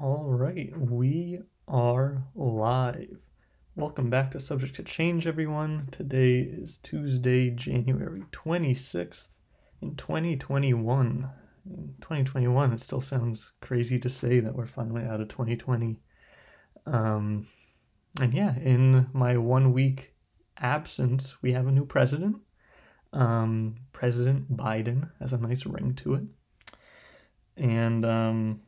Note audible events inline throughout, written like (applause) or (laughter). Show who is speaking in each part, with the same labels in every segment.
Speaker 1: All right, we are live. Welcome back to Subject to Change, everyone. Today is Tuesday, January 26th in 2021. In 2021, it still sounds crazy to say that we're finally out of 2020. Um, and yeah, in my one week absence, we have a new president. Um, president Biden has a nice ring to it. And um,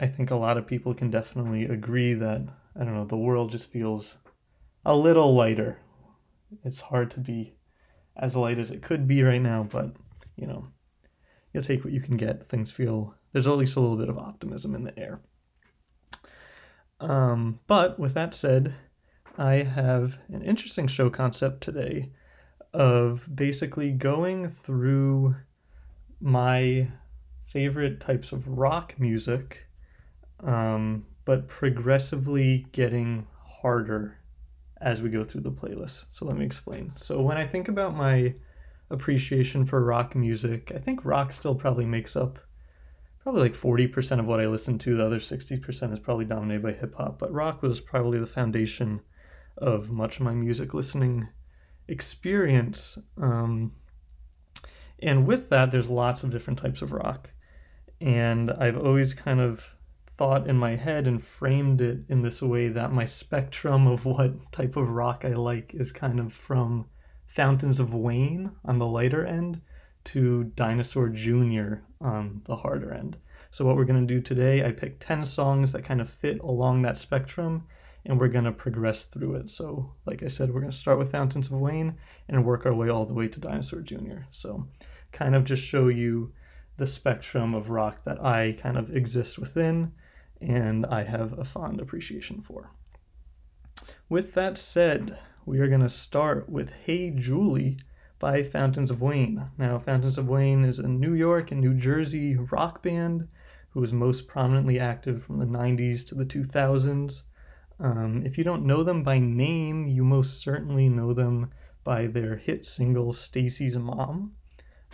Speaker 1: I think a lot of people can definitely agree that, I don't know, the world just feels a little lighter. It's hard to be as light as it could be right now, but, you know, you'll take what you can get. Things feel, there's at least a little bit of optimism in the air. Um, but with that said, I have an interesting show concept today of basically going through my favorite types of rock music, um, but progressively getting harder as we go through the playlist. So let me explain. So when I think about my appreciation for rock music, I think rock still probably makes up probably like 40% of what I listen to. The other 60% is probably dominated by hip hop, but rock was probably the foundation of much of my music listening experience. Um, and with that, there's lots of different types of rock. And I've always kind of thought in my head and framed it in this way that my spectrum of what type of rock I like is kind of from Fountains of Wayne on the lighter end to Dinosaur Jr. on the harder end. So, what we're going to do today, I picked 10 songs that kind of fit along that spectrum, and we're going to progress through it. So, like I said, we're going to start with Fountains of Wayne and work our way all the way to Dinosaur Jr. So, kind of just show you the spectrum of rock that I kind of exist within and I have a fond appreciation for. With that said, we are going to start with Hey Julie by Fountains of Wayne. Now, Fountains of Wayne is a New York and New Jersey rock band who was most prominently active from the 90s to the 2000s. Um, if you don't know them by name, you most certainly know them by their hit single Stacy's Mom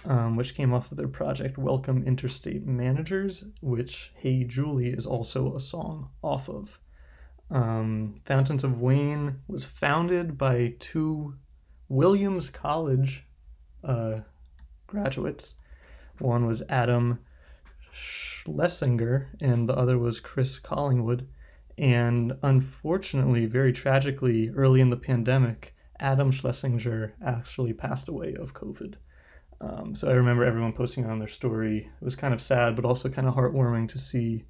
Speaker 1: um, which came off of their project Welcome Interstate Managers, which Hey Julie is also a song off of. Um, Fountains of Wayne was founded by two Williams College uh, graduates. One was Adam Schlesinger, and the other was Chris Collingwood. And unfortunately, very tragically, early in the pandemic, Adam Schlesinger actually passed away of COVID. Um, so I remember everyone posting on their story. It was kind of sad, but also kind of heartwarming to see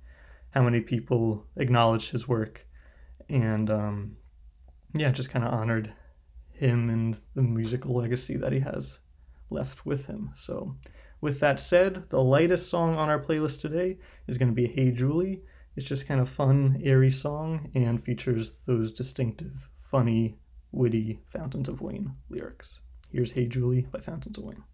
Speaker 1: how many people acknowledged his work, and um, yeah, just kind of honored him and the musical legacy that he has left with him. So, with that said, the lightest song on our playlist today is going to be "Hey Julie." It's just kind of fun, airy song, and features those distinctive, funny, witty Fountains of Wayne lyrics. Here's "Hey Julie" by Fountains of Wayne.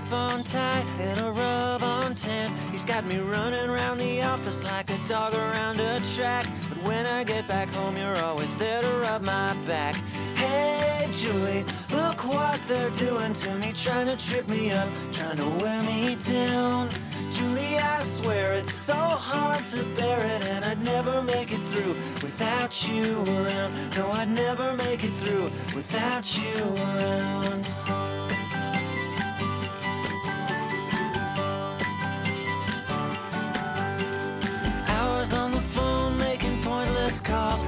Speaker 2: Clip on tie and a rub on tan. He's got me running around the office like a dog around a track. But when I get back home, you're always there to rub my back. Hey, Julie, look what they're doing to me, trying to trip me up, trying to wear me down. Julie, I swear it's so hard to bear it, and I'd never make it through without you around. No, I'd never make it through without you around.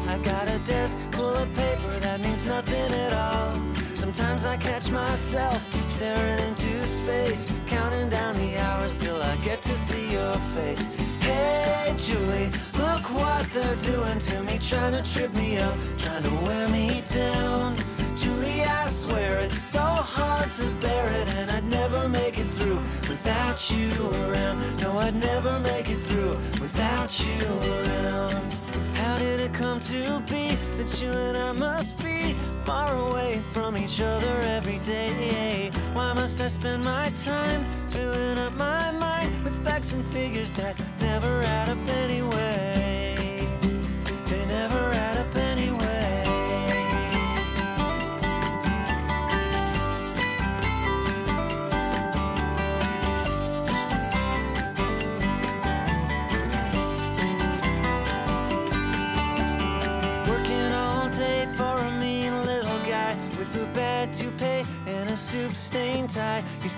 Speaker 2: I got a desk full of paper that means nothing at all. Sometimes I catch myself staring into space, counting down the hours till I get to see your face. Hey, Julie, look what they're doing to me, trying to trip me up, trying to wear me down. Julie, I swear it's so hard to bear it, and I'd never make it through without you around. No, I'd never make it through be you and I must be far away from each other every day? Why must I spend my time filling up my mind with facts and figures that never add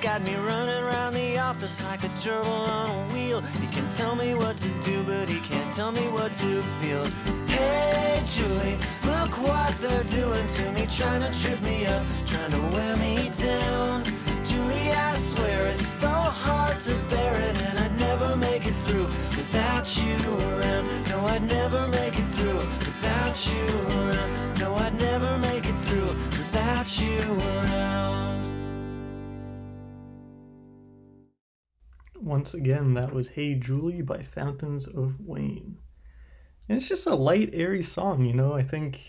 Speaker 2: got me running around the office like a gerbil on a wheel. He can tell me what to do, but he can't tell me what to feel. Hey, Julie, look what they're doing to me, trying to trip me up, trying to wear me down. Julie, I swear it's so hard to bear it, and I'd never make it through without you around. No, I'd never make it through without you around. No, I'd never make it through without you around.
Speaker 1: Once again, that was Hey Julie by Fountains of Wayne. And it's just a light, airy song, you know. I think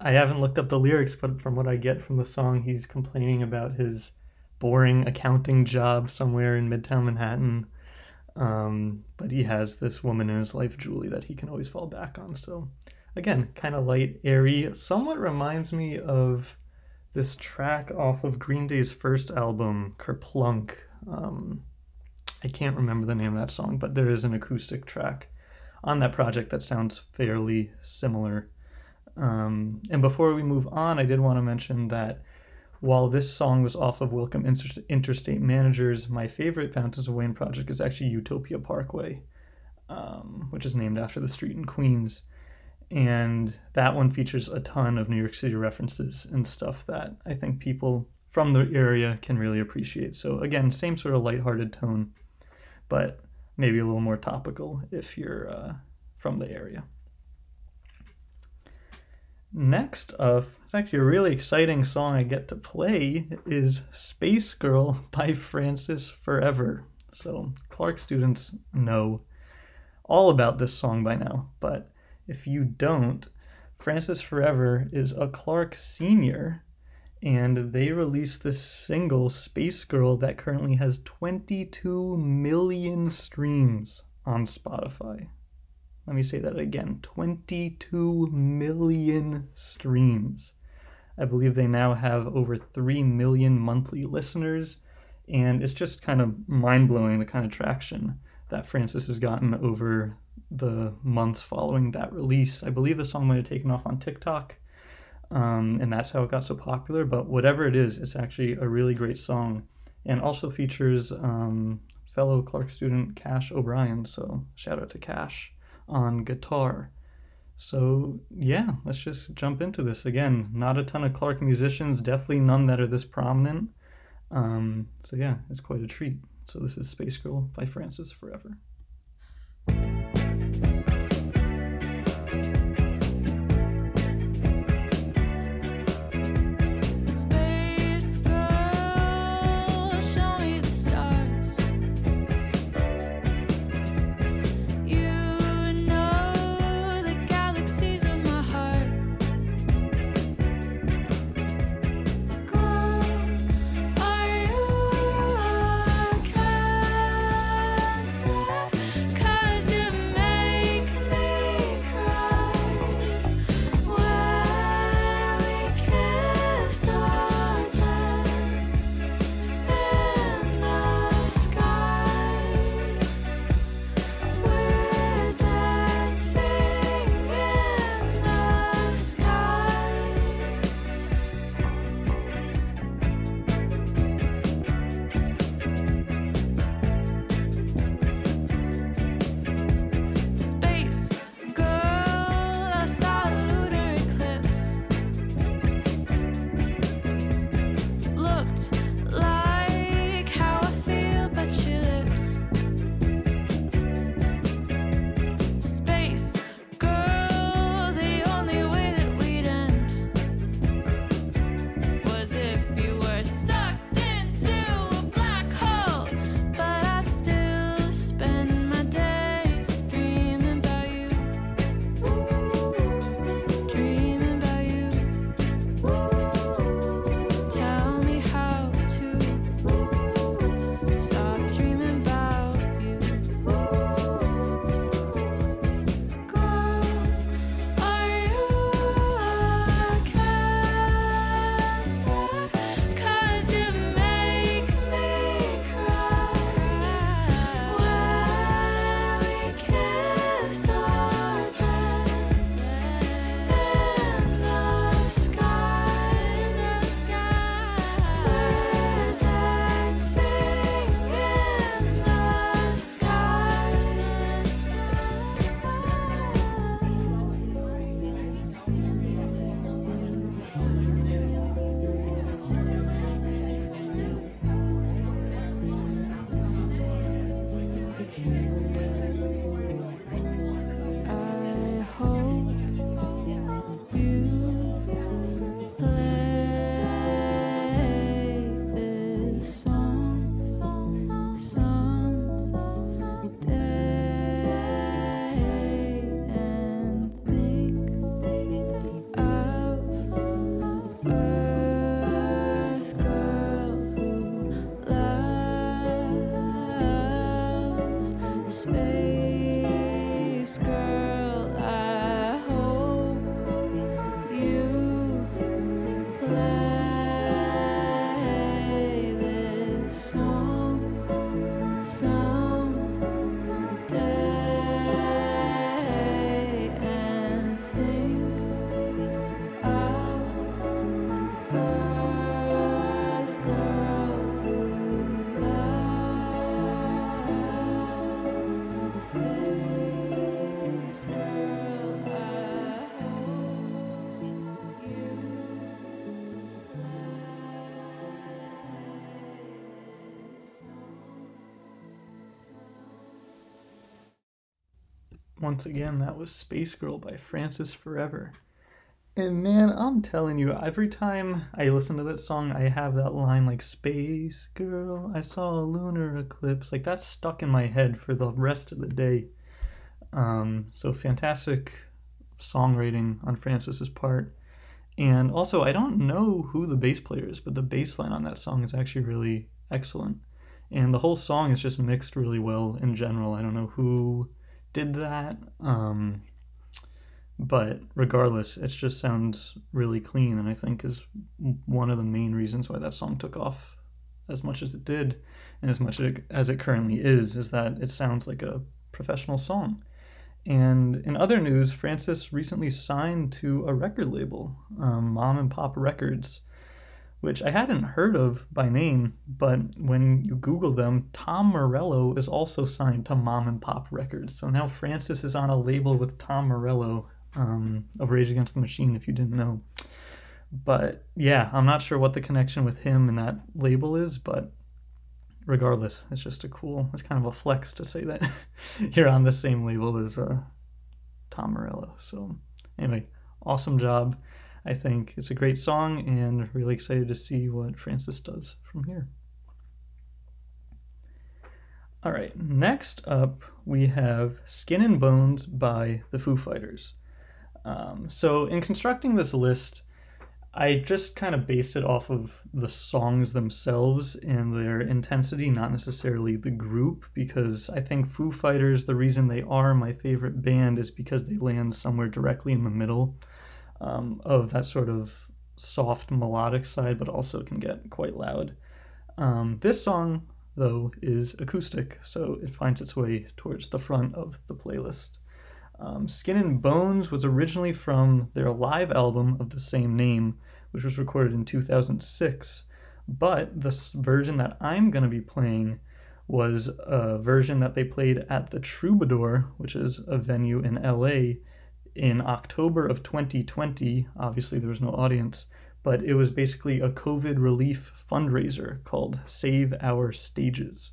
Speaker 1: I haven't looked up the lyrics, but from what I get from the song, he's complaining about his boring accounting job somewhere in Midtown Manhattan. Um, but he has this woman in his life, Julie, that he can always fall back on. So, again, kind of light, airy. Somewhat reminds me of this track off of Green Day's first album, Kerplunk. Um, I can't remember the name of that song, but there is an acoustic track on that project that sounds fairly similar. Um, and before we move on, I did want to mention that while this song was off of Welcome Inter- Interstate Managers, my favorite Fountains of Wayne project is actually Utopia Parkway, um, which is named after the street in Queens. And that one features a ton of New York City references and stuff that I think people from the area can really appreciate. So, again, same sort of lighthearted tone, but maybe a little more topical if you're uh, from the area. Next up, it's actually a really exciting song I get to play is Space Girl (laughs) by Frances Forever. So, Clark students know all about this song by now, but if you don't, Frances Forever is a Clark senior and they released this single Space Girl that currently has 22 million streams on Spotify. Let me say that again 22 million streams. I believe they now have over 3 million monthly listeners, and it's just kind of mind blowing the kind of traction that Frances has gotten over the months following that release. I believe the song might have taken off on TikTok, um, and that's how it got so popular. But whatever it is, it's actually a really great song, and also features um, fellow Clark student Cash O'Brien. So shout out to Cash on guitar. So yeah, let's just jump into this again. Not a ton of Clark musicians, definitely none that are this prominent. Um, so yeah, it's quite a treat. So this is Space Girl by Frances Forever. Once again, that was Space Girl by Frances Forever. And man, I'm telling you, every time I listen to that song, I have that line like, Space Girl, I saw a lunar eclipse. Like, that's stuck in my head for the rest of the day. Um, so, fantastic songwriting on Frances's part. And also, I don't know who the bass player is, but the bass line on that song is actually really excellent. And the whole song is just mixed really well in general. I don't know who did that. Um, but regardless, it just sounds really clean, and I think is one of the main reasons why that song took off as much as it did, and as much as it currently is, is that it sounds like a professional song. And in other news, Frances recently signed to a record label, um, Mom and Pop Records, which I hadn't heard of by name, but when you Google them, Tom Morello is also signed to Mom and Pop Records. So now Frances is on a label with Tom Morello um, of Rage Against the Machine, if you didn't know. But yeah, I'm not sure what the connection with him and that label is, but regardless, it's just a cool, it's kind of a flex to say that (laughs) you're on the same label as uh, Tom Morello. So anyway, awesome job. I think it's a great song and really excited to see what Frances does from here. All right, next up we have Skin and Bones by the Foo Fighters. Um, so, in constructing this list, I just kind of based it off of the songs themselves and their intensity, not necessarily the group, because I think Foo Fighters, the reason they are my favorite band is because they land somewhere directly in the middle um, of that sort of soft melodic side, but also can get quite loud. Um, this song, though, is acoustic, so it finds its way towards the front of the playlist. Um, Skin and Bones was originally from their live album of the same name, which was recorded in 2006. But the version that I'm going to be playing was a version that they played at the Troubadour, which is a venue in LA, in October of 2020. Obviously, there was no audience, but it was basically a COVID relief fundraiser called Save Our Stages.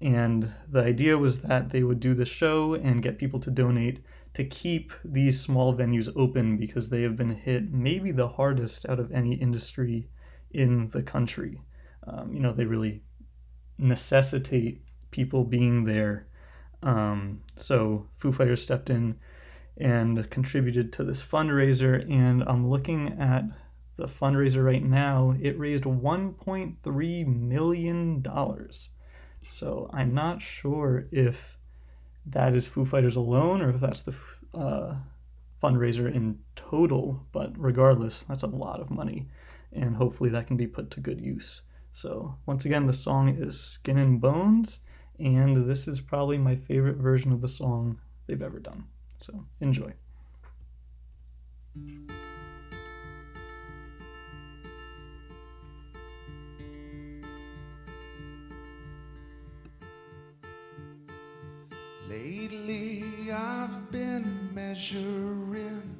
Speaker 1: And the idea was that they would do the show and get people to donate to keep these small venues open because they have been hit maybe the hardest out of any industry in the country. Um, you know, they really necessitate people being there. Um, so Foo Fighters stepped in and contributed to this fundraiser, and I'm looking at the fundraiser right now. It raised 1.3 million dollars. So I'm not sure if that is Foo Fighters alone or if that's the uh, fundraiser in total. But regardless, that's a lot of money, and hopefully that can be put to good use. So once again, the song is Skin and Bones, and this is probably my favorite version of the song they've ever done. So enjoy.
Speaker 3: Lately, I've been measuring.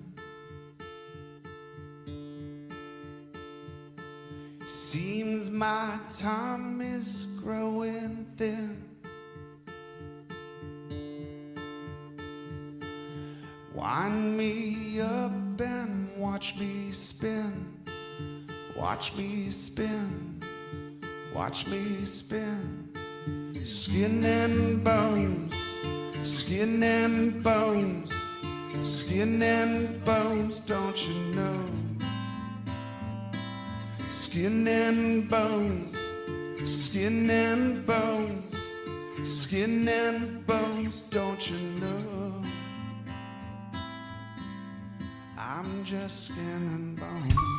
Speaker 3: Seems my time is growing thin. Wind me up and watch me spin. Watch me spin. Watch me spin. Skin and bones. Skin and bones, skin and bones, don't you know? Skin and bones, skin and bones, skin and bones, don't you know? I'm just skin and bones.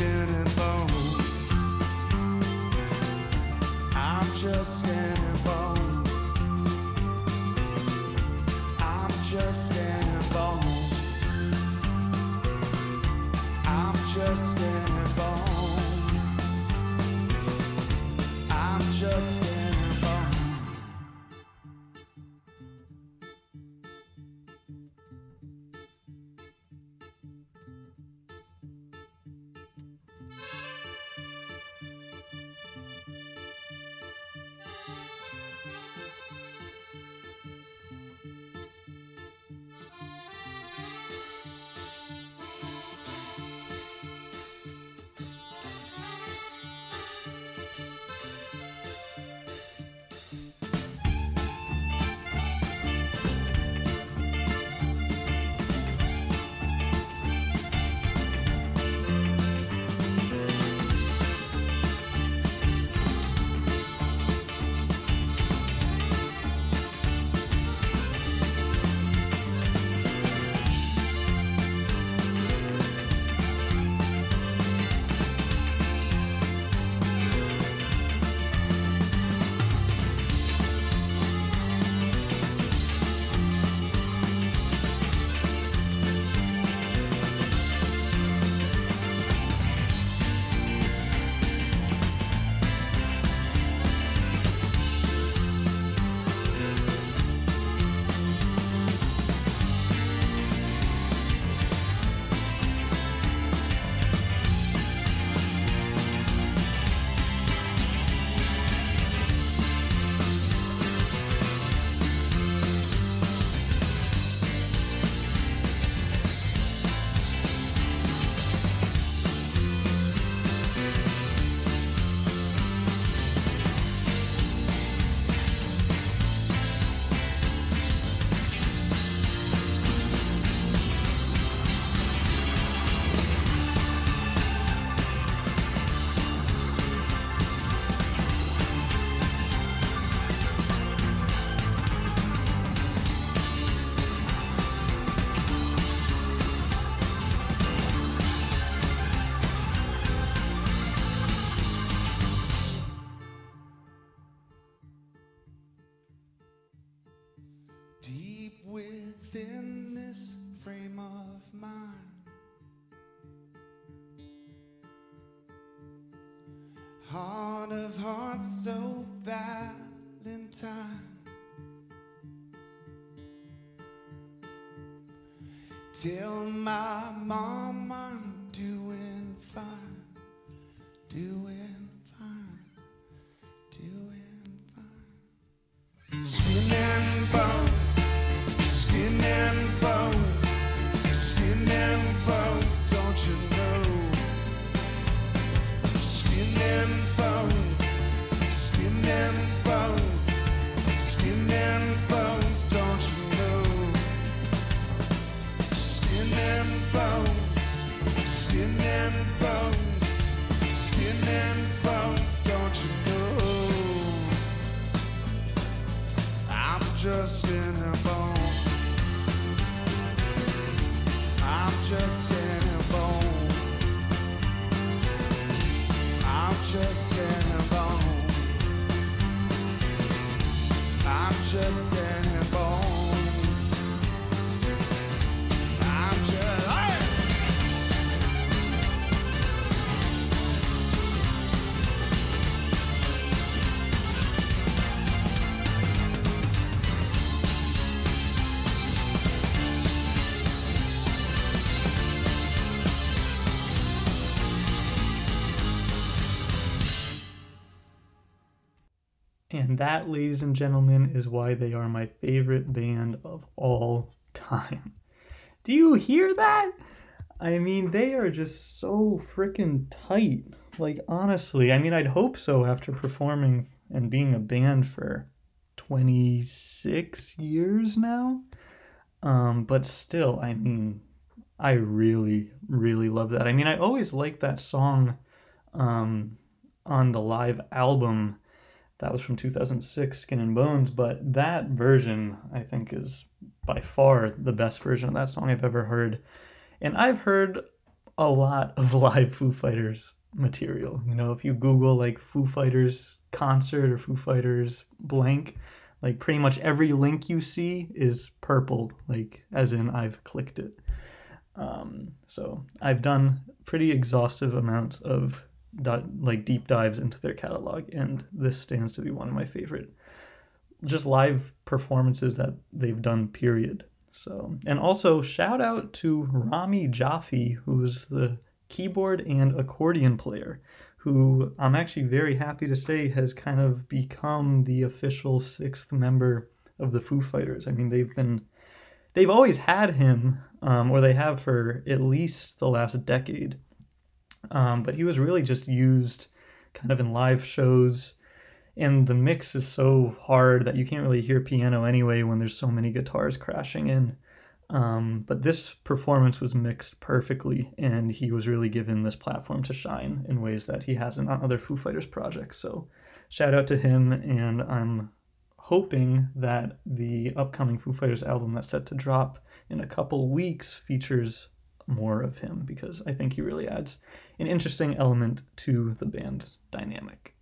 Speaker 3: Skin and. I'm just skin and. I'm just skin and. I'm just skin and. I'm just heart so Valentine. Tell my mom I'm doing fine, doing fine, doing fine. Skin and bones, just skin and bone. I'm just And
Speaker 1: that, ladies and gentlemen, is why they are my favorite band of all time. (laughs) Do you hear that? I mean, they are just so freaking tight. Like, honestly, I mean, I'd hope so after performing and being a band for 26 years now. Um, but still, I mean, I really, really love that. I mean, I always liked that song um, on the live album that was from 2006 skin and bones but that version i think is by far the best version of that song i've ever heard and i've heard a lot of (laughs) live Foo Fighters material. You know, if you Google like Foo Fighters concert or Foo Fighters blank, like pretty much every link you see is purple, like as in I've clicked it. Um, so I've done pretty exhaustive amounts of like deep dives into their catalog, and this stands to be one of my favorite just live performances that they've done. Period. So, and also shout out to Rami Jaffee, who's the keyboard and accordion player, who I'm actually very happy to say has kind of become the official sixth member of the Foo Fighters. I mean, they've been, they've always had him, um, or they have for at least the last decade. Um, but he was really just used kind of in live shows and the mix is so hard that you can't really hear piano anyway when there's so many guitars crashing in. Um, but this performance was mixed perfectly, and he was really given this platform to shine in ways that he hasn't on other Foo Fighters projects. So, shout out to him, and I'm hoping that the upcoming Foo Fighters album that's set to drop in a couple weeks features more of him because I think he really adds an interesting element to the band's dynamic.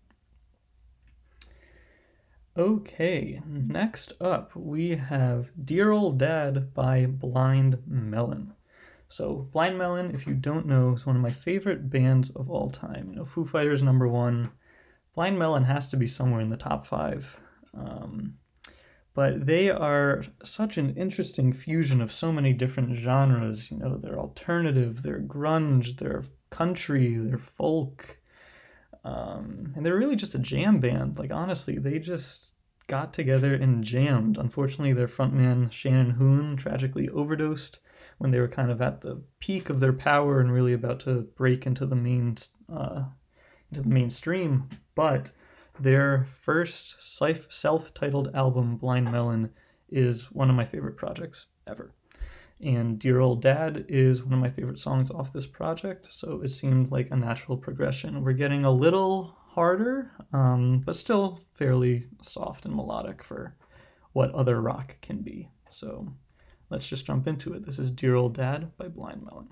Speaker 1: Okay, next up we have Dear Old Dad by Blind Melon. So, Blind Melon, if you don't know, is one of my favorite bands of all time. You know, Foo Fighters number one. Blind Melon has to be somewhere in the top five. Um, but they are such an interesting fusion of so many different genres. You know, they're alternative, they're grunge, they're country, they're folk, um, and they're really just a jam band. Like honestly, they just got together and jammed. Unfortunately, their frontman Shannon Hoon tragically overdosed when they were kind of at the peak of their power and really about to break into the main uh, into the mainstream. But their first self-titled album, Blind Melon, is one of my favorite projects ever. And Dear Old Dad is one of my favorite songs off this project, so it seemed like a natural progression. We're getting a little harder, um, but still fairly soft and melodic for what other rock can be. So let's just jump into it. This is Dear Old Dad by Blind Melon.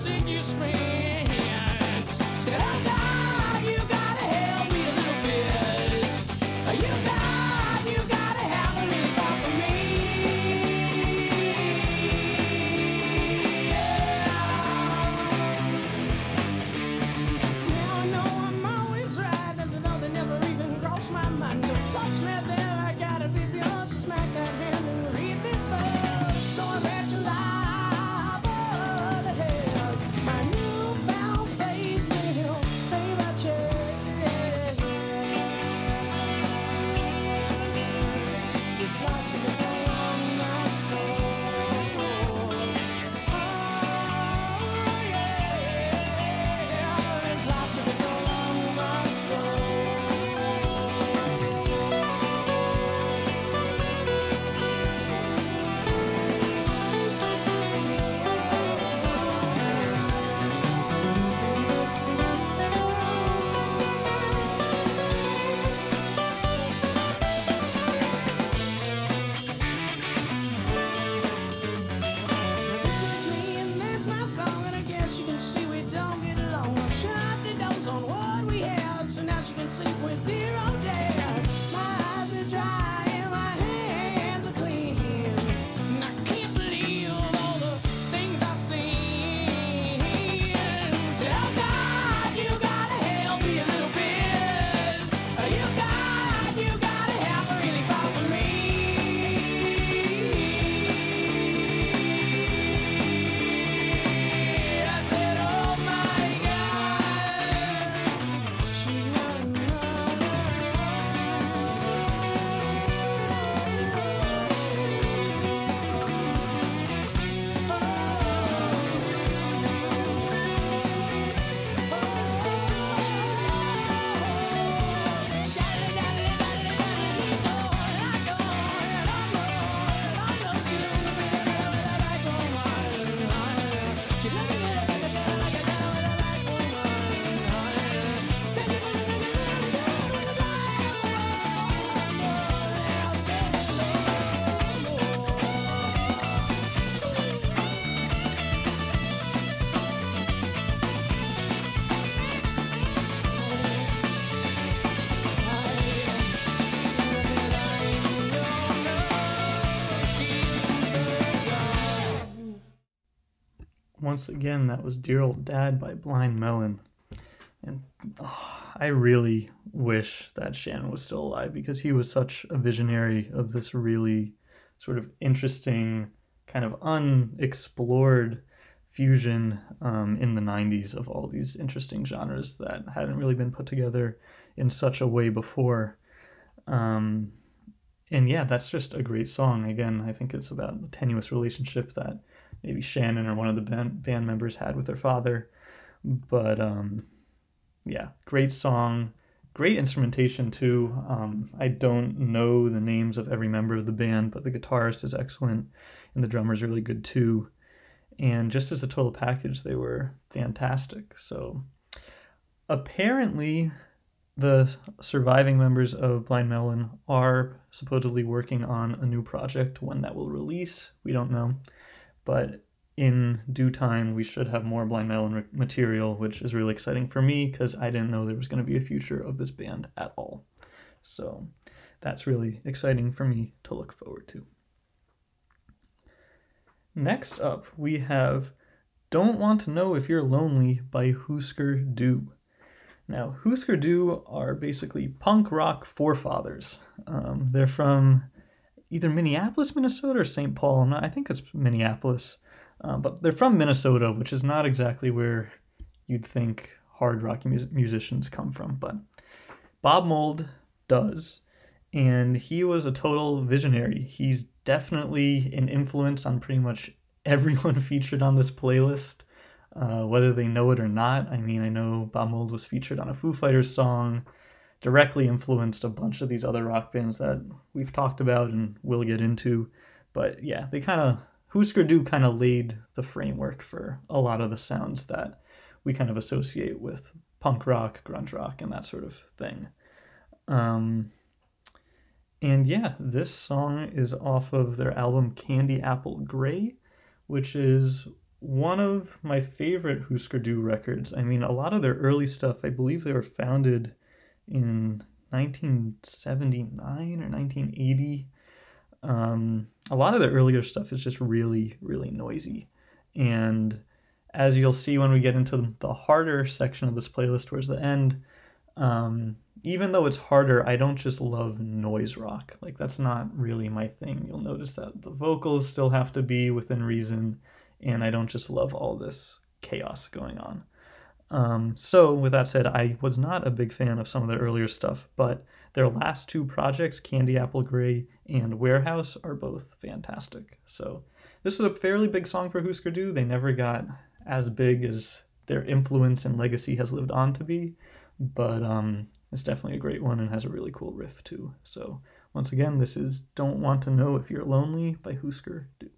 Speaker 4: Seed you spin.
Speaker 1: Once again, that was Dear Old Dad by Blind Melon. And oh, I really wish that Shannon was still alive because he was such a visionary of this really sort of interesting, kind of unexplored fusion um, in the 90s of all these interesting genres that hadn't really been put together in such a way before. Um, and yeah, that's just a great song. Again, I think it's about a tenuous relationship that maybe Shannon or one of the band, band members had with their father. But um, yeah, great song, great instrumentation too. Um, I don't know the names of every member of the band, but the guitarist is excellent and the drummer's really good too. And just as a total package, they were fantastic. So apparently, the surviving members of Blind Melon are supposedly working on a new project. When that will release, we don't know. But in due time, we should have more Blind Melon material, which is really exciting for me because I didn't know there was going to be a future of this band at all. So that's really exciting for me to look forward to. Next up, we have Don't Want to Know If You're Lonely by Husker Du. Now, Husker Du are basically punk rock forefathers. Um, they're from either Minneapolis, Minnesota, or St. Paul. Not, I think it's Minneapolis. Uh, but they're from Minnesota, which is not exactly where you'd think hard rock mus- musicians come from. But Bob Mould does. And he was a total visionary. He's definitely an influence on pretty much everyone (laughs) featured on this playlist, uh, whether they know it or not. I mean, I know Bob Mould was featured on a Foo Fighters song, directly influenced a bunch of these other rock bands that we've talked about and will get into. But yeah, they kind of, Husker Du kind of laid the framework for a lot of the sounds that we kind of associate with punk rock, grunge rock, and that sort of thing. Um, and yeah, this song is off of their album Candy Apple Gray, which is one of my favorite Husker Du records. I mean, a lot of their early stuff, I believe they were founded in 1979 or 1980. Um, a lot of the earlier stuff is just really, really noisy. And as you'll see when we get into the harder section of this playlist towards the end, um, even though it's harder, I don't just love noise rock. Like, that's not really my thing. You'll notice that the vocals still have to be within reason, and I don't just love all this chaos going on. Um, so, with that said, I was not a big fan of some of their earlier stuff, but their last two projects, Candy Apple Grey and Warehouse, are both fantastic. So, this was a fairly big song for Husker Du. They never got as big as their influence and legacy has lived on to be, but um, it's definitely a great one and has a really cool riff too. So, once again, this is Don't Want to Know If You're Lonely by Husker Du.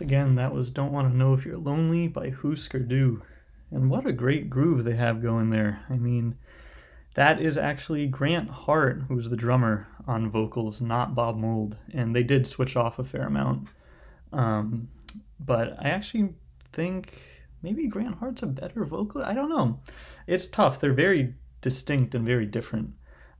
Speaker 1: Once again, that was Don't Want to Know If You're Lonely by Husker Du. And what a great groove they have going there. I mean, that is actually Grant Hart, who's the drummer on vocals, not Bob Mould. And they did switch off a fair amount. Um, but I actually think maybe Grant Hart's a better vocalist. I don't know. It's tough. They're very distinct and very different.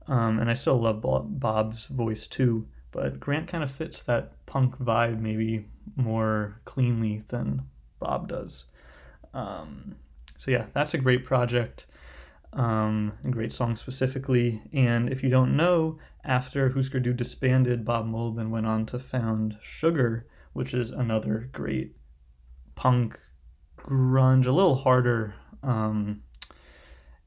Speaker 1: Um, and I still love Bob's voice too. But Grant kind of fits that punk vibe maybe more cleanly than Bob does. Um, so yeah, that's a great project um, and great song specifically. And if you don't know, after Husker Du disbanded, Bob Mould then went on to found Sugar, which is another great punk grunge, a little harder um,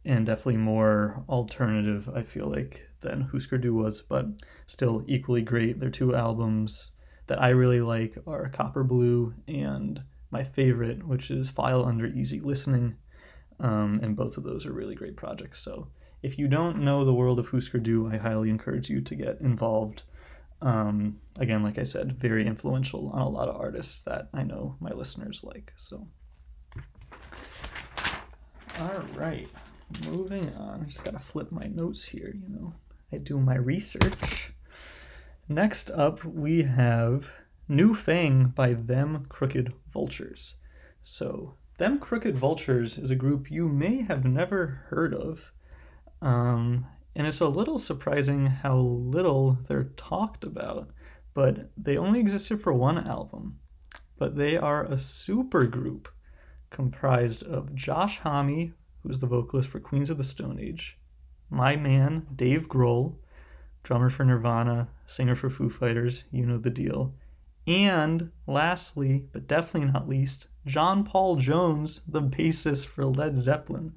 Speaker 1: and definitely more alternative. I feel like than Husker Du was, but still equally great. Their two albums that I really like are Copper Blue and my favorite, which is File Under Easy Listening. Um, and both of those are really great projects. So if you don't know the world of Husker Du, I highly encourage you to get involved. Um, again, like I said, very influential on a lot of artists that I know my listeners like. So, all right, moving on. I just gotta flip my notes here. You know, I do my research. Next up, we have New Fang by Them Crooked Vultures. So, Them Crooked Vultures is a group you may have never heard of. Um, and it's a little surprising how little they're talked about. But they only existed for one album. But they are a super group comprised of Josh Homme, who's the vocalist for Queens of the Stone Age, my man, Dave Grohl, drummer for Nirvana, singer for Foo Fighters, you know the deal. And lastly, but definitely not least, John Paul Jones, the bassist for Led Zeppelin.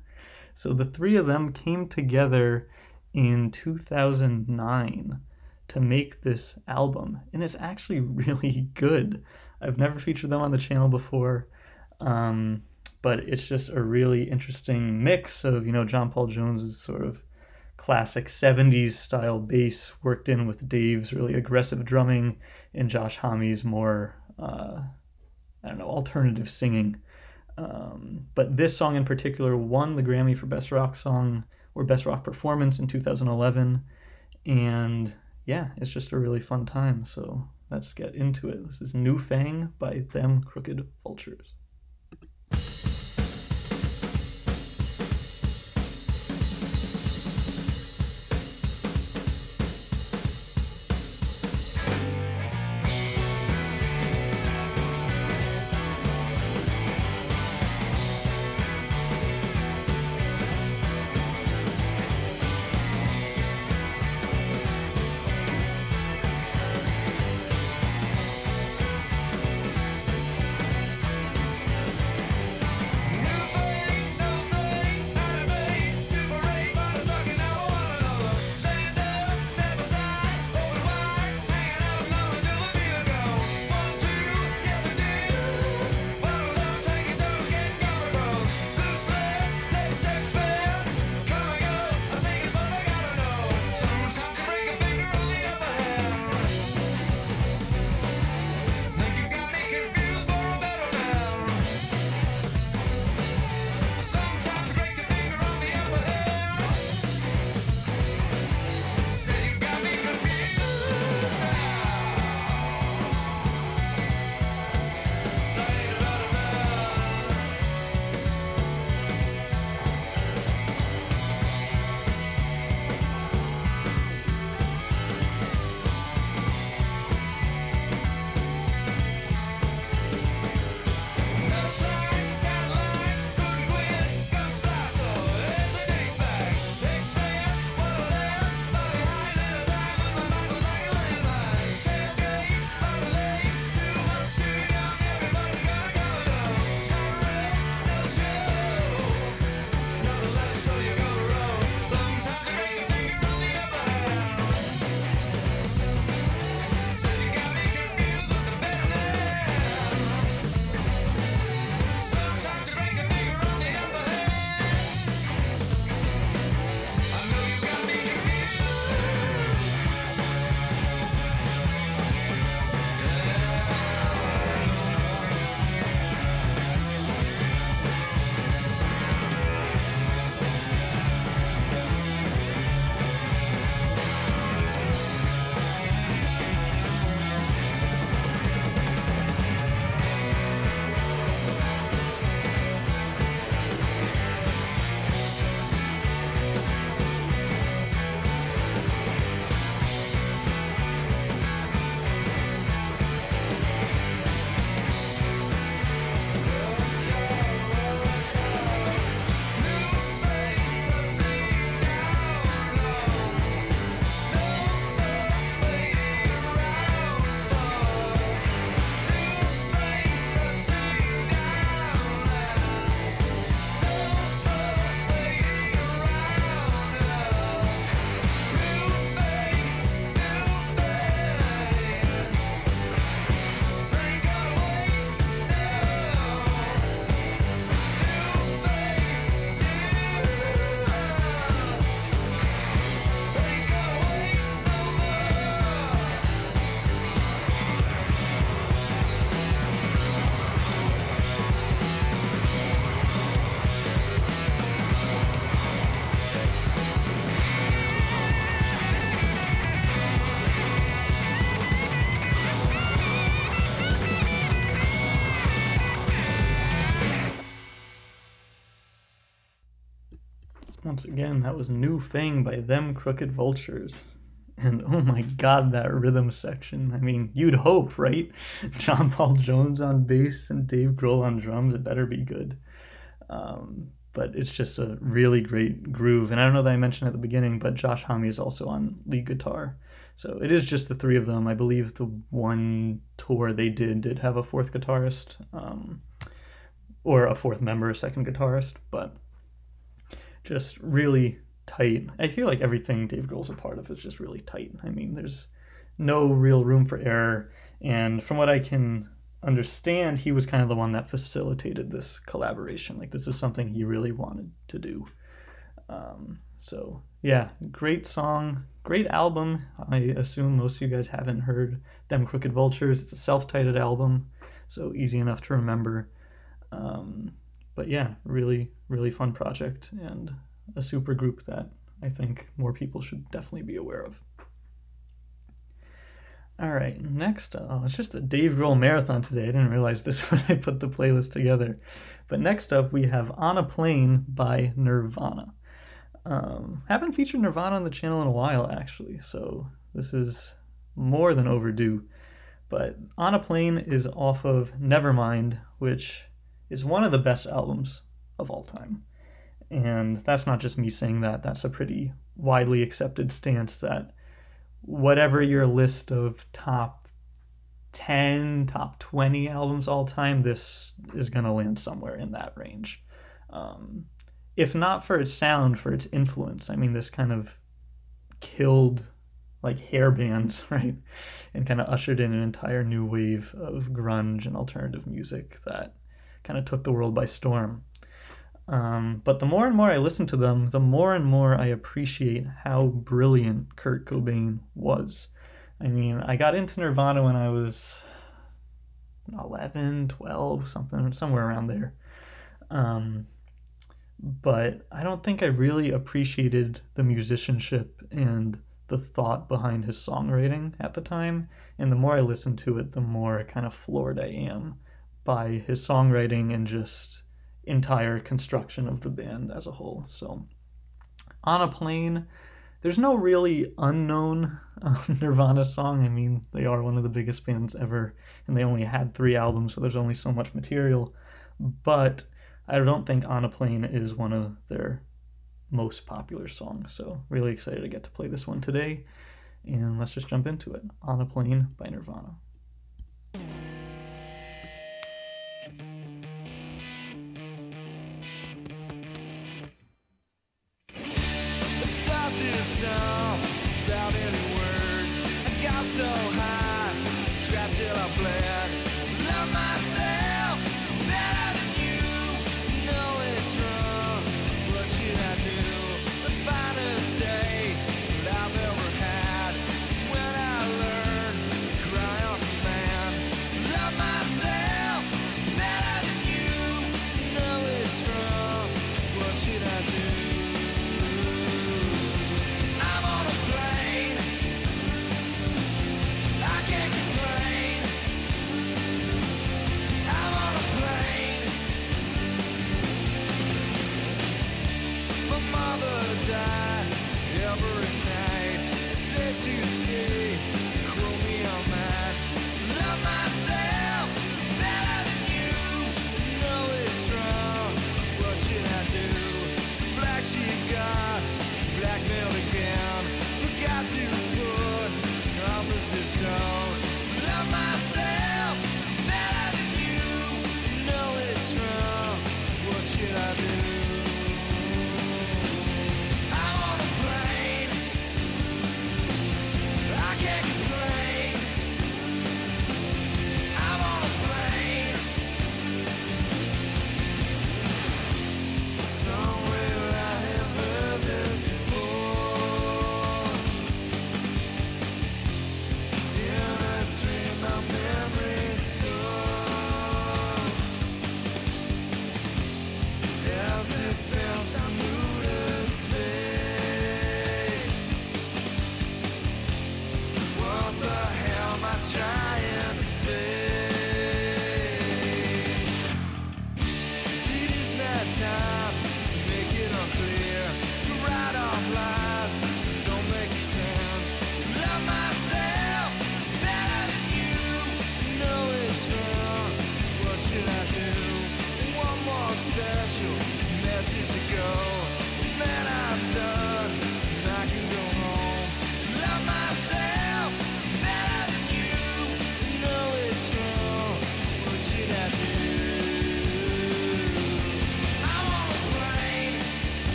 Speaker 1: So the three of them came together in 2009 to make this album, and it's actually (laughs) really good. I've never featured them on the channel before, um, but it's just a really interesting mix of, you know, John Paul Jones's sort of classic 70s style bass worked in with Dave's really aggressive drumming and Josh Homme's more, uh, I don't know, alternative singing. Um, but this song in particular won the Grammy for Best Rock Song or Best Rock Performance in 2011. And yeah, it's just a really fun time. So let's get into it. This is New Fang by Them Crooked Vultures. Again, that was New Fang by Them Crooked Vultures. And oh my god, that rhythm section. I mean, you'd hope, right? (laughs) John Paul Jones on bass and Dave Grohl on drums. It better be good. Um, but it's just a really great groove. And I don't know that I mentioned at the beginning, but Josh Homme is also on lead guitar. So it is just the three of them. I believe the one tour they did did have a fourth guitarist, um, or a fourth member, a second guitarist, but just really tight. I feel like everything Dave Grohl's a part of is just really tight. I mean, there's no real room for error. And from what I can understand, he was kind of the one that facilitated this collaboration. Like, this is something he really wanted to do. Um, so, yeah, great song, great album. I assume most of you guys haven't heard Them Crooked Vultures. It's a self titled album, so easy enough to remember. Um, but yeah, really, really fun project and a super group that I think more people should definitely be aware of. All right, next, oh, it's just a Dave Grohl marathon today. I didn't realize this (laughs) when I put the playlist together. But next up, we have On a Plane by Nirvana. Um, haven't featured Nirvana on the channel in a while, actually, so this is more than overdue. But On a Plane is off of Nevermind, which is one of the best albums of all time. And that's not just me saying that, that's a pretty widely accepted stance that whatever your list of top 10, top 20 albums all time, this is going to land somewhere in that range. Um, if not for its sound, for its influence. I mean, this kind of killed like hair bands, (laughs) right? And kind of ushered in an entire new wave of grunge and alternative music that kind of took the world by storm. Um, but the more and more I listen to them, the more and more I appreciate how brilliant Kurt Cobain was. I mean, I got into Nirvana when I was 11, 12, something, somewhere around there. Um, but I don't think I really appreciated the musicianship and the thought behind his songwriting at the time. And the more I listen to it, the more kind of floored I am by his songwriting and just entire construction of the band as a whole. So, on a plane, there's no really unknown uh, (laughs) Nirvana song. I mean, they are one of the biggest bands ever, and they only had three albums, so there's only so much material. But I don't think On a Plane is one of their most popular songs. So, really excited to get to play this one today. And let's just jump into it. On a Plane by Nirvana.
Speaker 5: Song without any words. I got so high, scratched till I bled.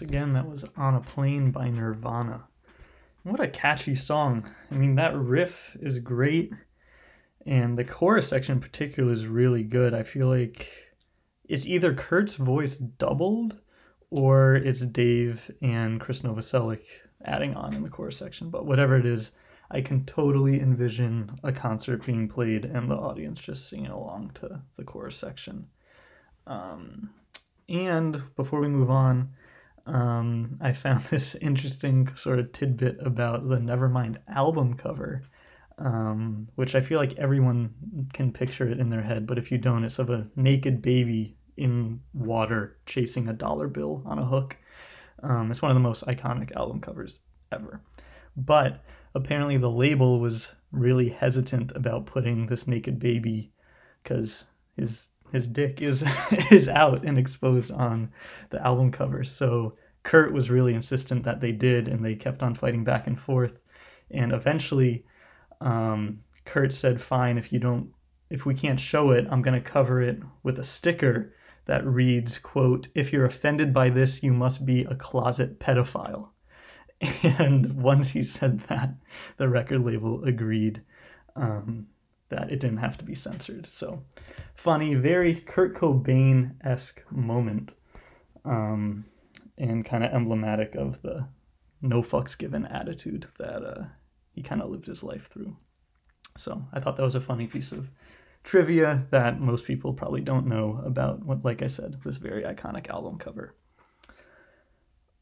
Speaker 1: Once again, that was On a Plane by Nirvana. What a catchy song. I mean, that riff is great, and the chorus section in particular is really good. I feel like it's either Kurt's voice doubled or it's Dave and Chris Novoselic adding on in the chorus section. But whatever it is, I can totally envision a concert being played and the audience just singing along to the chorus section. Um, and before we move on, um, I found (laughs) this interesting sort of tidbit about the Nevermind album cover, um, which I feel like everyone can picture it in their head, but if you don't, it's of a naked baby in water chasing a dollar bill on a hook. Um, it's one of the most iconic album covers ever. But apparently, the label was really hesitant about putting this naked baby because his his dick is (laughs) is out and exposed on the album cover. So Kurt was really insistent that they did, and they kept on fighting back and forth. And eventually, um, Kurt said, "Fine, if you don't, if we can't show it, I'm going to cover it with a sticker that reads, quote, if you're offended by this, you must be a closet pedophile." (laughs) And once he said that, the record label agreed um, that it didn't have to be censored. So funny, very Kurt Cobain esque moment, um, and kind of emblematic of the no fucks given attitude that uh, he kind of lived his life through. So I thought that was a funny piece of trivia that most people probably don't know about what, like I said, this very iconic album cover.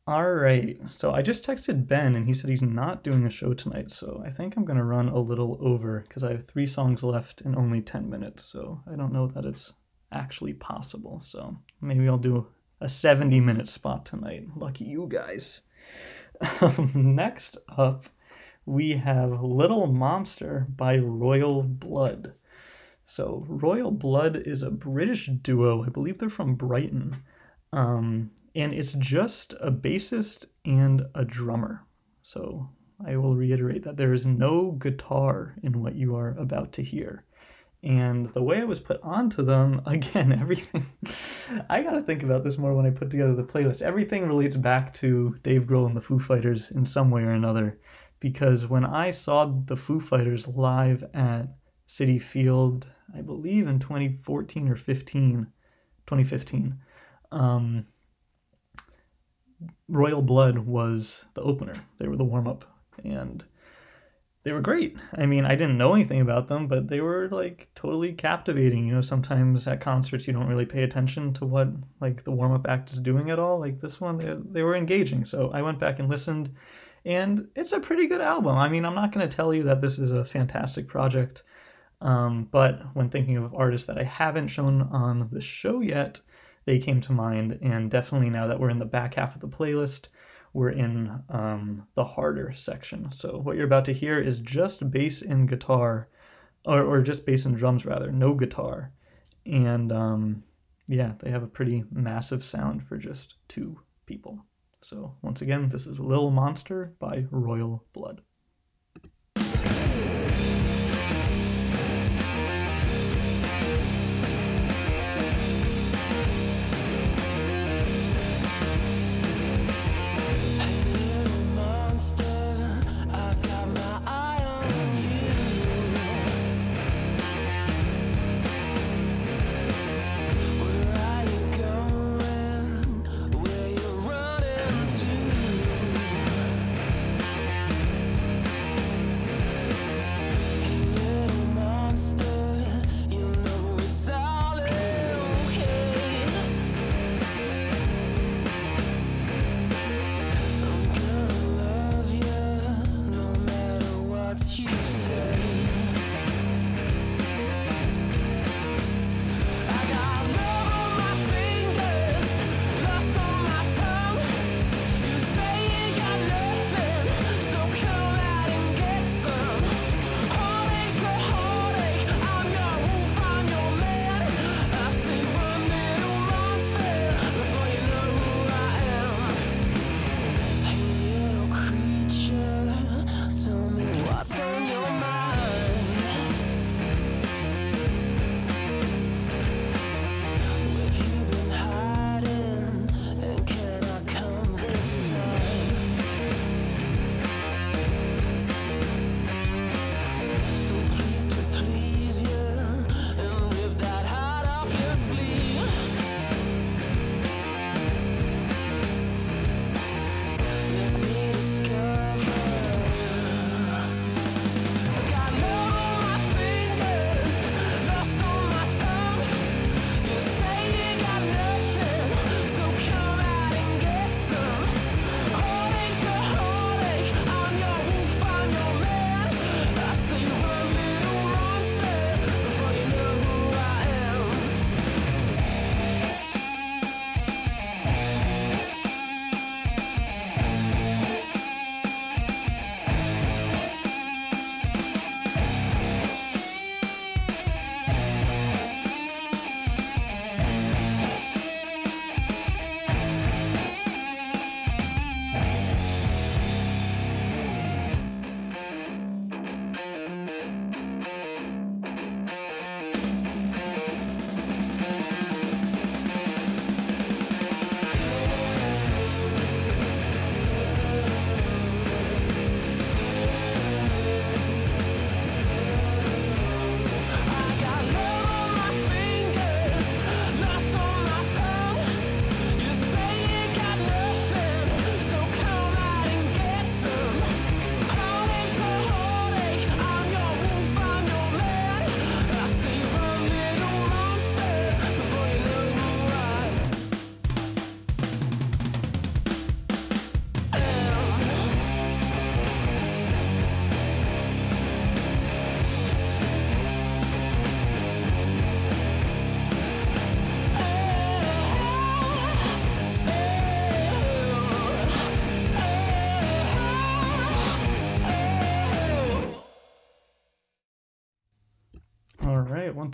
Speaker 1: All right, so I just texted Ben and he said he's not doing a show tonight, so I think I'm gonna run a little over because I have three songs left in only 10 minutes, so I don't know that it's actually possible. So maybe I'll do a 70 minute spot tonight. Lucky you guys. (laughs) Next up, we have Little Monster by Royal Blood. So, Royal Blood is a British duo. I believe they're from Brighton. Um, and it's just a bassist and a drummer. So, I will reiterate that there is no guitar in what you are about to hear. And the way I was put onto them, (laughs) again, everything. (laughs) I got to think about this more when I put together the playlist. Everything relates back to Dave Grohl and the Foo Fighters in some way or another. Because when I saw the Foo Fighters live at Citi Field, I believe in 2014 or 15, 2015, um, Royal Blood was the opener. They were the warm up. And they were great. I mean, I didn't know anything about them, but they were like totally captivating. You know, sometimes at concerts you don't really pay attention to what like the warm up act is doing at all. Like this one, they, they were engaging. So I went back and listened, and it's a pretty good album. I mean, I'm not going to tell you that this is a fantastic project, um, but when thinking of artists that I haven't shown on the show yet, they came to mind. And definitely now that we're in the back half of the playlist, we're in um, the harder section. So what you're about to hear is just bass and guitar, or, or just bass and drums rather, no guitar. And um, yeah, they have a pretty massive sound for just two people. So once again, this is Lil Monster by Royal Blood.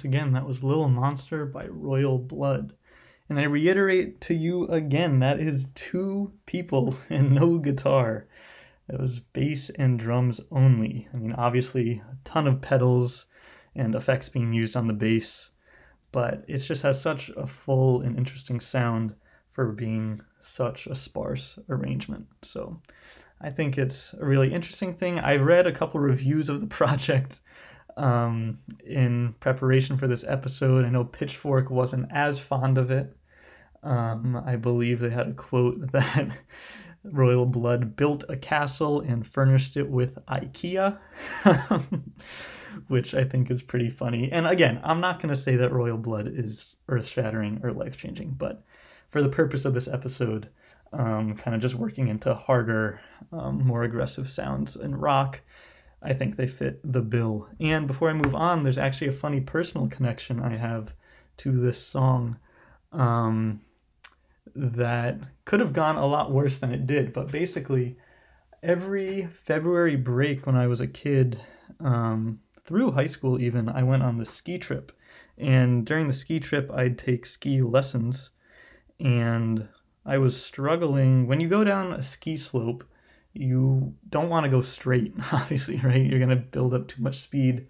Speaker 1: Again, that was Little Monster by Royal Blood. And I reiterate to you again, that is two people (laughs) and no guitar. It was bass and drums only. I mean, obviously, a ton of pedals and effects being used on the bass, but it just has such a full and interesting sound for being such a sparse arrangement. So I think it's a really interesting thing. I read a couple reviews of the (laughs) project um, in preparation for this episode. I know Pitchfork wasn't as fond of it. Um, I believe they had a quote (laughs) that Royal Blood built a castle and furnished it with IKEA, (laughs) which I think is pretty funny. And again, I'm not going to say that Royal Blood is earth shattering or life changing, but for the purpose of this episode, um, kind of just working into harder, um, more aggressive sounds in rock, I think they fit the bill. And before I move on, there's actually a funny personal connection I have to this song um, that could have gone a lot worse than it did. But basically, every February break when I was a kid, um, through high school even, I went on the ski trip. And during the ski trip, I'd take ski lessons. And I was struggling. When you go down a ski slope, you don't want to go straight, (laughs) obviously, right? You're going to build up too much speed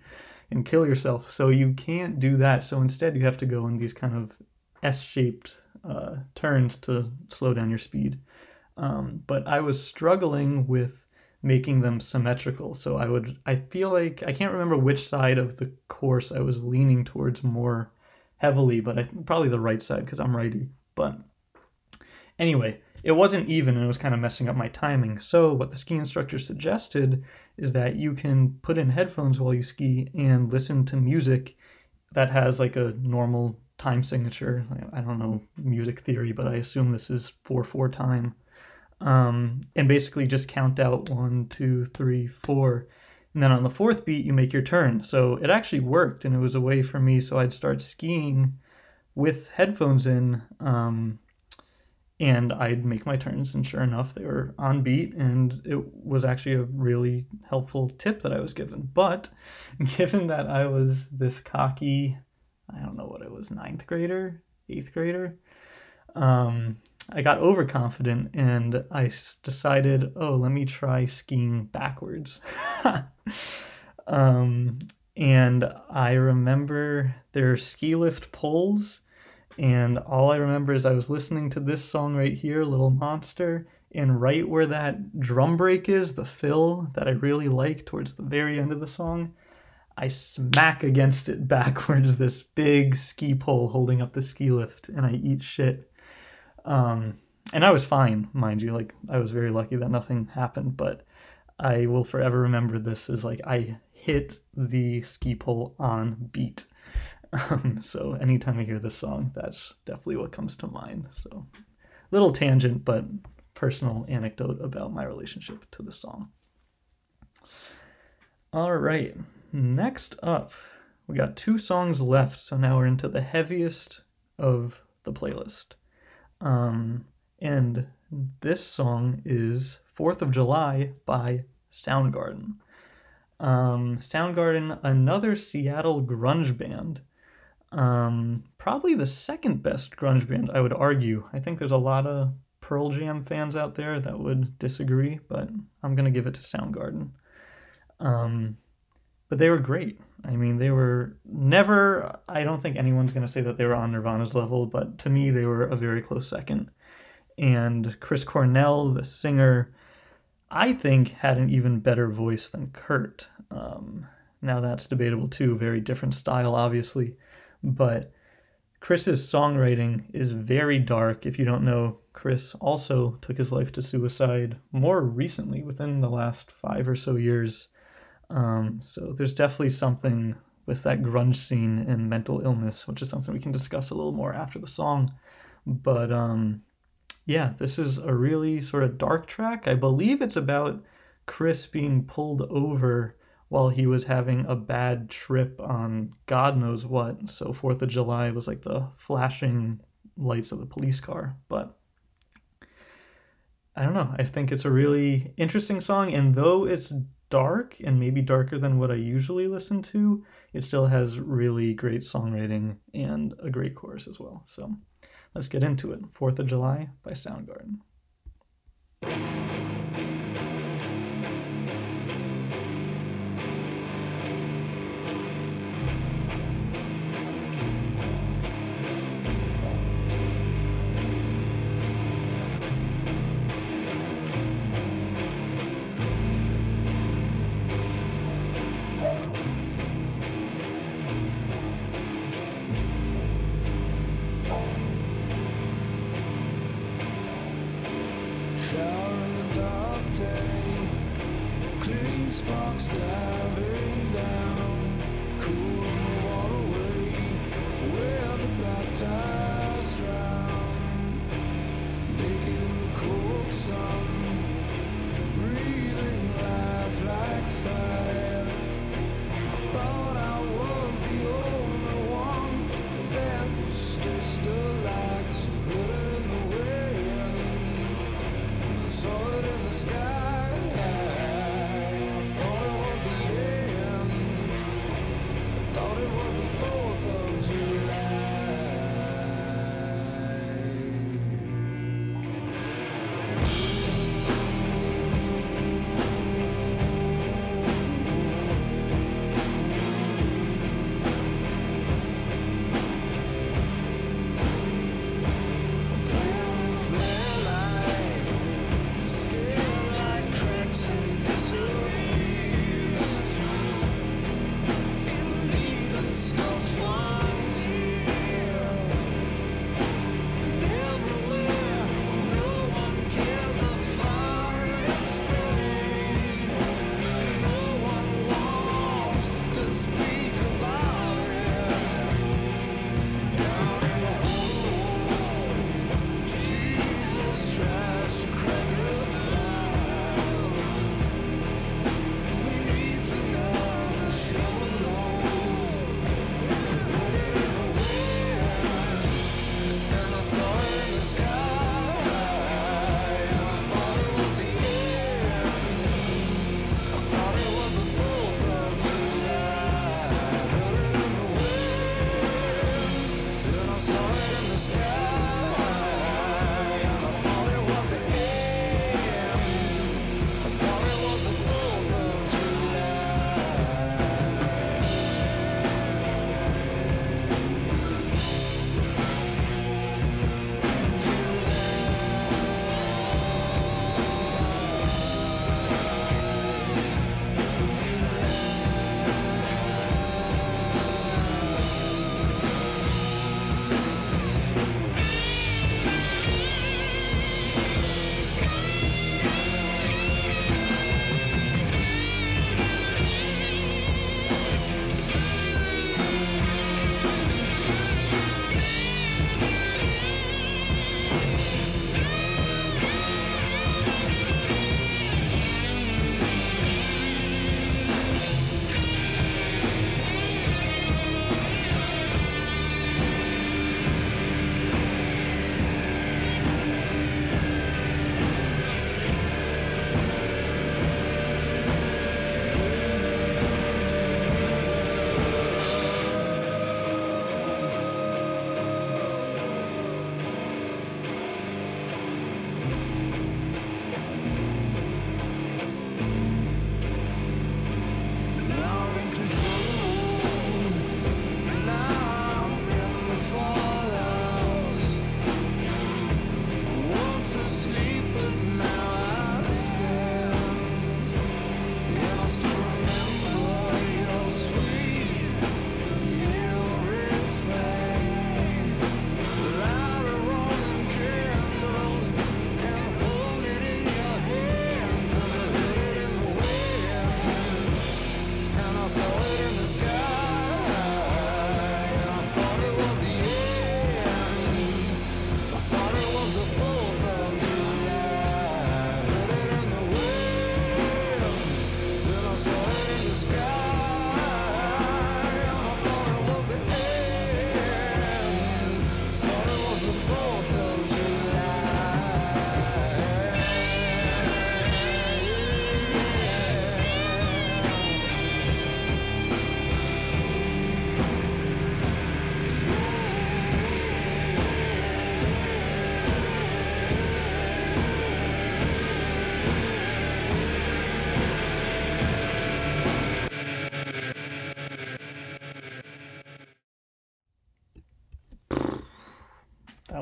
Speaker 1: and kill yourself. So you can't do that. So instead, you have to go in these kind of S shaped uh, turns to slow down your speed. Um, but I was struggling with making them symmetrical. So I would, I feel like, I can't remember which side of the course I was leaning towards more heavily, but I probably the right side because I'm righty. But anyway, it wasn't even and it was kind of messing up my timing. So, what the ski instructor suggested is that you can put in headphones while you ski and listen to music that has like a normal time signature. I don't know music theory, but I assume this is 4 4 time. Um, and basically just count out one, two, three, four. And then on the fourth beat, you make your turn. So it actually worked and it was a way for me. So I'd start skiing with headphones in. Um, and I'd make my turns, and sure enough, they were on beat, and it was actually a really helpful tip that I was given. But (laughs) given that I was this cocky, I don't know what it was, ninth grader, eighth grader, um, I got overconfident and I decided, oh, let me try skiing backwards. (laughs) um, and I remember there are ski lift poles and all I remember is I was listening to this song right here, Little Monster, and right where that drum break is, the fill that I really like towards the very end of the song, I smack against it (laughs) backwards this big ski pole holding up the ski lift, and I eat shit. Um, and I was fine, mind you. Like I was very lucky that nothing happened, but I will forever remember this as like I hit the ski pole on beat. Um, so anytime I hear this song, that's definitely what comes to mind. So little tangent, but personal anecdote about my relationship to the song. All right, next up, we got two songs left. So now we're into the heaviest of the playlist. Um, and this song is Fourth of July by Soundgarden. Um, Soundgarden, another Seattle grunge band. Um, probably the second best grunge band, I would argue. I think there's a lot of Pearl Jam fans out there that would disagree, but I'm gonna give it to Soundgarden. Um, but they were great. I mean, they were never. I don't think anyone's gonna say that they were on Nirvana's level, but to me, they were a very close second. And Chris Cornell, the singer, I think had an even better voice than Kurt. Um, now that's debatable too. Very different style, obviously but Chris's songwriting is very dark. If you don't know, Chris also took his life to suicide more recently, within the last five or so years. Um, so there's definitely something with that grunge scene and mental illness, which is something we can discuss a little more after the song. But um, yeah, this is a really sort of dark track. I believe it's about Chris being pulled over while he was having a bad trip on God knows what. So, 4th of July was like the flashing lights of the police car. But I don't know. I think it's a really interesting song. And though it's dark and maybe darker than what I usually listen to, it still has really great songwriting and a great chorus as well. So, let's get into it. 4th of July by Soundgarden.
Speaker 3: time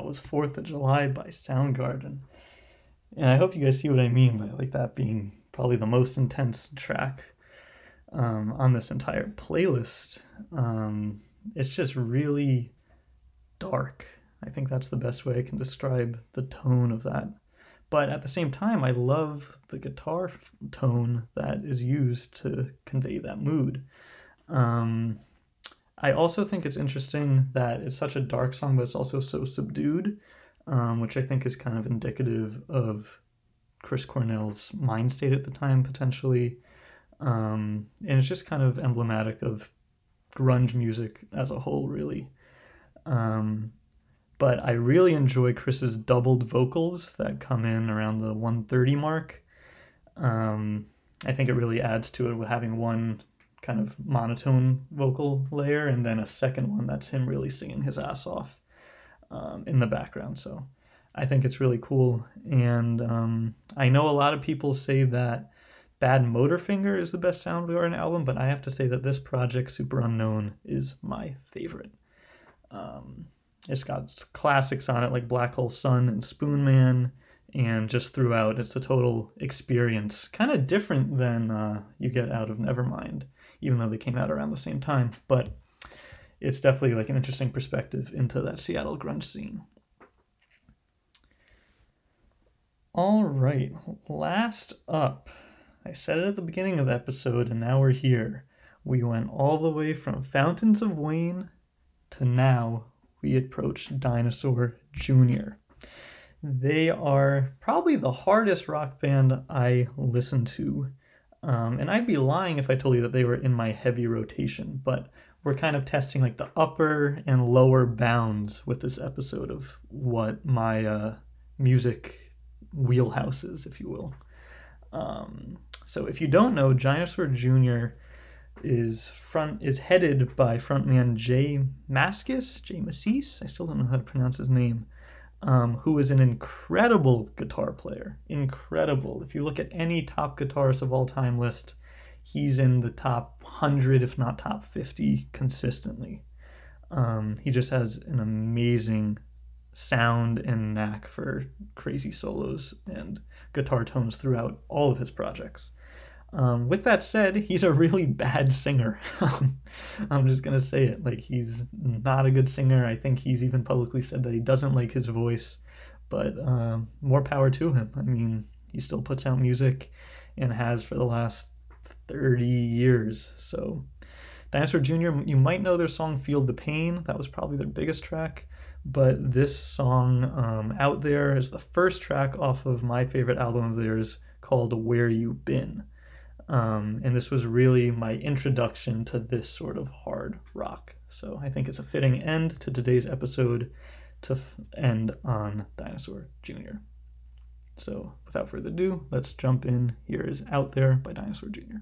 Speaker 3: was Fourth of July
Speaker 1: by Soundgarden. And I hope you guys see what I mean by like that being probably the most intense track um, on this entire playlist. Um, it's just really dark. I think that's the best way I can describe the tone of that. But at the same time, I love the guitar tone that is used to convey that mood. Um, I also think it's interesting that it's such a dark song, but it's also so subdued, um, which I think is kind of indicative of Chris Cornell's mind state at the time, potentially. Um, and it's just kind of emblematic of grunge music as a whole, really. Um, but I really enjoy Chris's doubled vocals that come in around the 130 mark. Um, I think it really adds to it with having one kind of monotone vocal layer and then a second one that's him really singing his ass off um, in the background. So I think it's really cool. And um, I know a lot of people say that Bad Motorfinger is the best Soundgarden album, but I have to say that this project, Superunknown, is my favorite. Um, it's got classics on it like Black Hole Sun and Spoonman, and just throughout, it's a total experience. Kind of different than uh, you get out of Nevermind, even though they came out around the same time. But it's definitely like an interesting perspective into that Seattle grunge scene. All right, last up, I said it at the beginning of the episode, and now we're here. We went all the way from Fountains of Wayne to now we approach Dinosaur Jr. They are probably the hardest rock band I listen to. Um, and I'd be lying if I told you that they were in my heavy rotation, but we're kind of testing like the upper and lower bounds with this episode of what my uh, music wheelhouse is, if you will. Um, so if you don't know, Dinosaur Jr. is front is headed by frontman Jay Mascis, Jay Mascis, I still don't know how to pronounce his name, um, who is an incredible guitar player. Incredible. If you look at any top guitarist of all time list, he's in the top 100, if not top 50, consistently. Um, he just has an amazing sound and knack for crazy solos and guitar tones throughout all of his projects. Um, with that said, he's a really bad singer. (laughs) I'm just gonna say it. Like he's not a good singer. I think he's even publicly said that he doesn't like his voice. But um, more power to him. I mean, he still puts out music and has for the last 30 years. So, Dinosaur Jr., you might know their song Feel the Pain. That was probably their biggest track. But this song, um, Out There, is the first track off of my favorite album of theirs called Where You Been. Um, and this was really my introduction to this sort of hard rock. So I think it's a fitting end to today's episode to f- end on Dinosaur Jr. So without further ado, let's jump in. Here is Out There by Dinosaur Jr.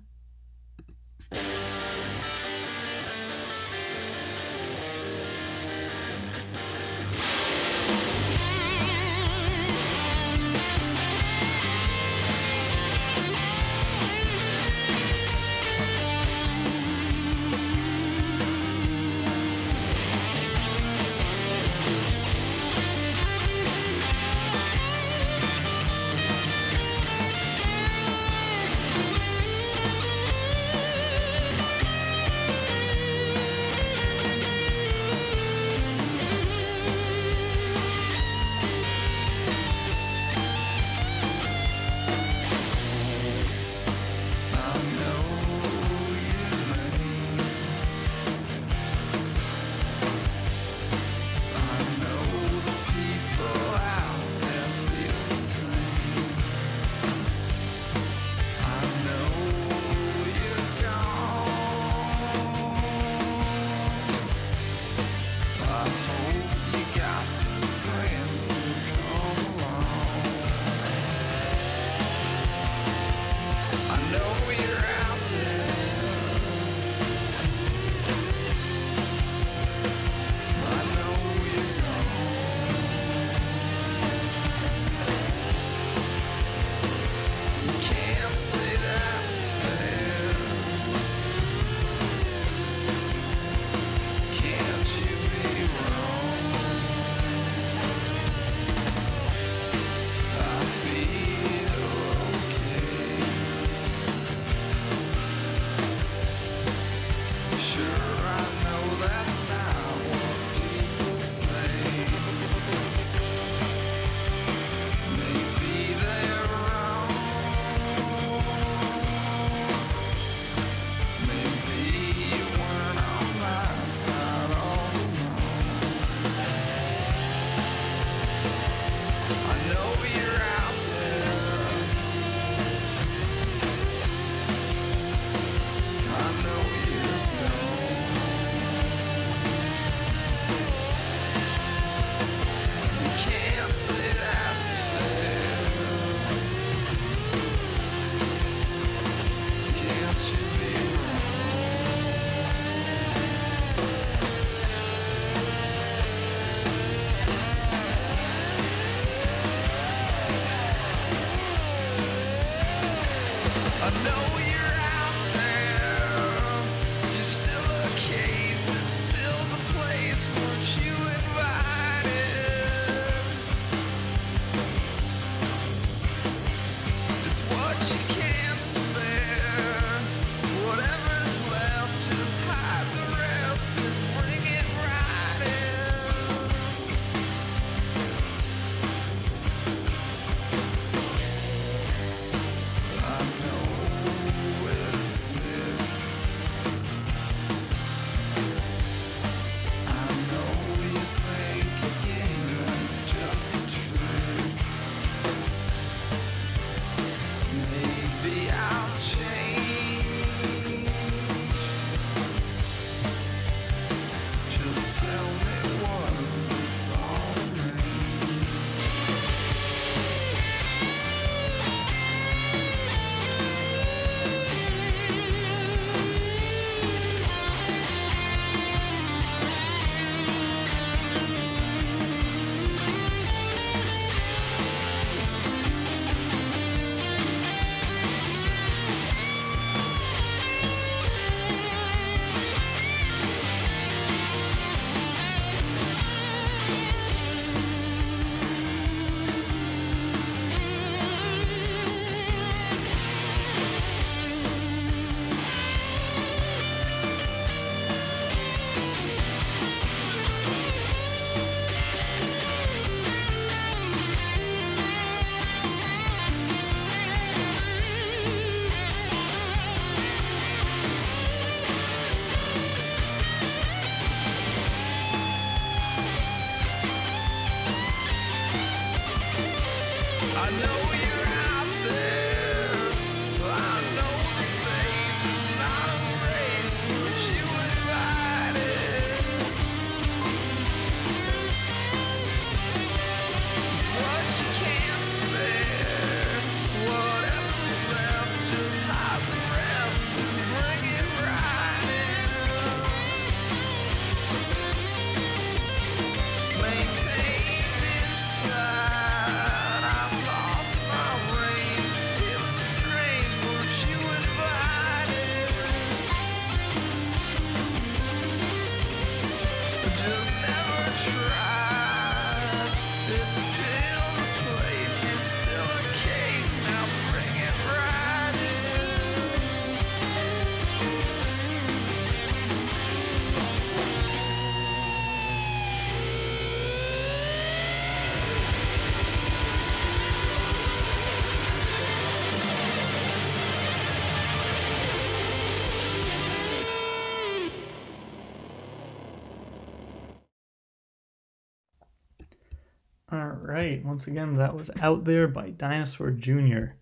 Speaker 1: Once again, that was Out There by Dinosaur Jr.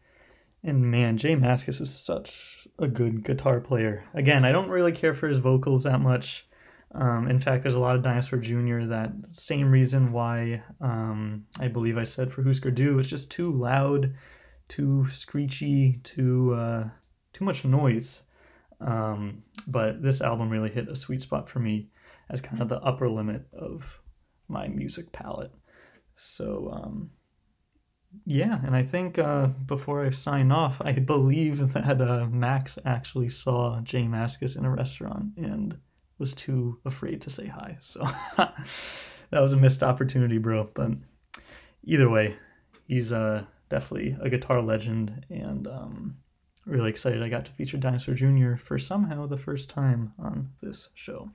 Speaker 1: And man, Jay Mascis is such a good guitar player. Again, I don't really care for his vocals that much. Um, in fact, there's a lot of Dinosaur Jr. that same reason why um, I believe I said for Husker Du, it's just too loud, too screechy, too uh, too much noise. Um, but this album really hit a sweet spot for me as kind of the upper limit of my music palette. So um, yeah, and I think uh, before I sign off, I believe that uh, Max actually saw Jay Mascis in a restaurant and was too afraid to say hi. (laughs) So that was a missed opportunity, bro. But either way, he's uh, definitely a guitar legend, and um, really excited I got to feature Dinosaur Jr. for somehow the first time on this show.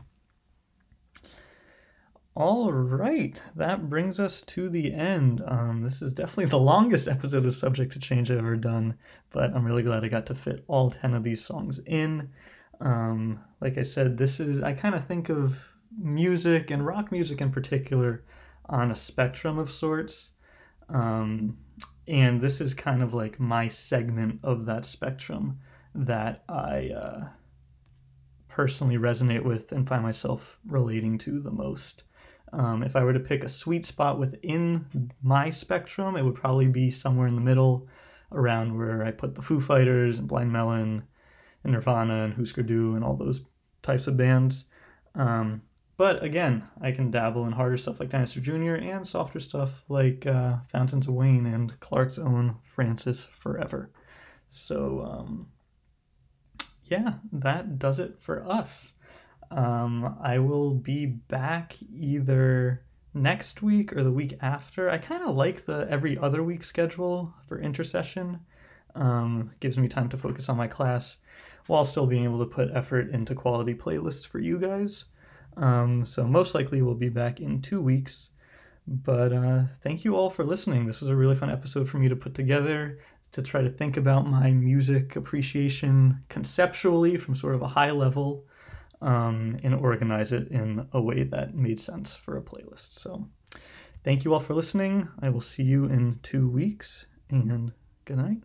Speaker 1: All right, that brings us to the end. Um, this is definitely (laughs) the longest episode of Subject to Change I've ever done, but I'm really glad I got to fit all 10 of these songs in. Um, like I said, this is, I kind of think of music and rock music in particular on a spectrum of sorts. Um, and this is kind of like my segment of that spectrum that I uh, personally resonate with and find myself relating to the most. Um, if I were to pick a sweet spot within my spectrum, it would probably be somewhere in the middle, around where I put the Foo Fighters and Blind Melon and Nirvana and Husker Du and all those types of bands. Um, but again, I can dabble in harder stuff like Dinosaur Jr. and softer stuff like uh, Fountains of Wayne and Clark's own Frances Forever. So, um, yeah, that does it for us. Um, I will be back either next week or the week after. I kind of like the every other week schedule for intercession. Um, gives me time to focus on my class while still being able to put effort into quality playlists for you guys. Um, so most likely we'll be back in two weeks. But uh, thank you all for listening. This was a really fun episode for me to put together to try to think about my music appreciation conceptually from sort of a high level um, and organize it in a way that made sense for a playlist. So thank you all for listening. I will see you in two weeks and good night.